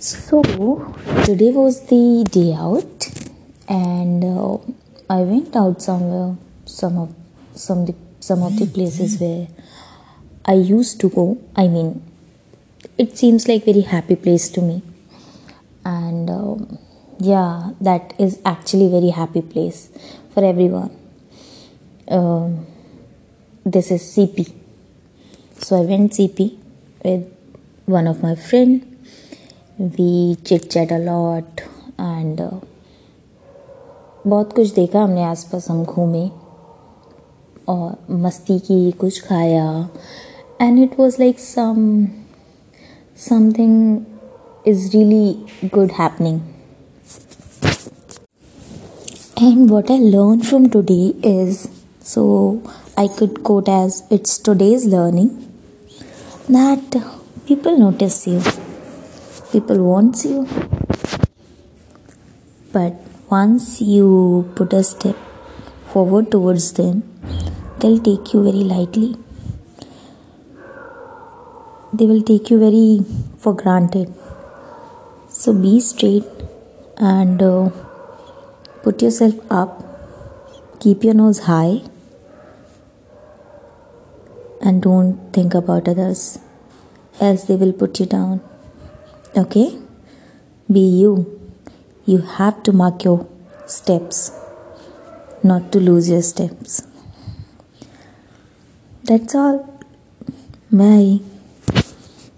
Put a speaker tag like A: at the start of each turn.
A: So today was the day out, and uh, I went out somewhere. Some of some the, some of the places where I used to go. I mean, it seems like very happy place to me, and um, yeah, that is actually very happy place for everyone. Um, this is CP. So I went CP with one of my friend we chit chat a lot and uh, बहुत कुछ देखा हमने आसपास हम घूमे और मस्ती की कुछ खाया and it was like some something is really good happening and what I learn from today is so I could quote as it's today's learning that people notice you people wants you. But once you put a step forward towards them they'll take you very lightly. They will take you very for granted. So be straight and uh, put yourself up. Keep your nose high. And don't think about others else they will put you down Okay? Be you. You have to mark your steps, not to lose your steps. That's all. Bye.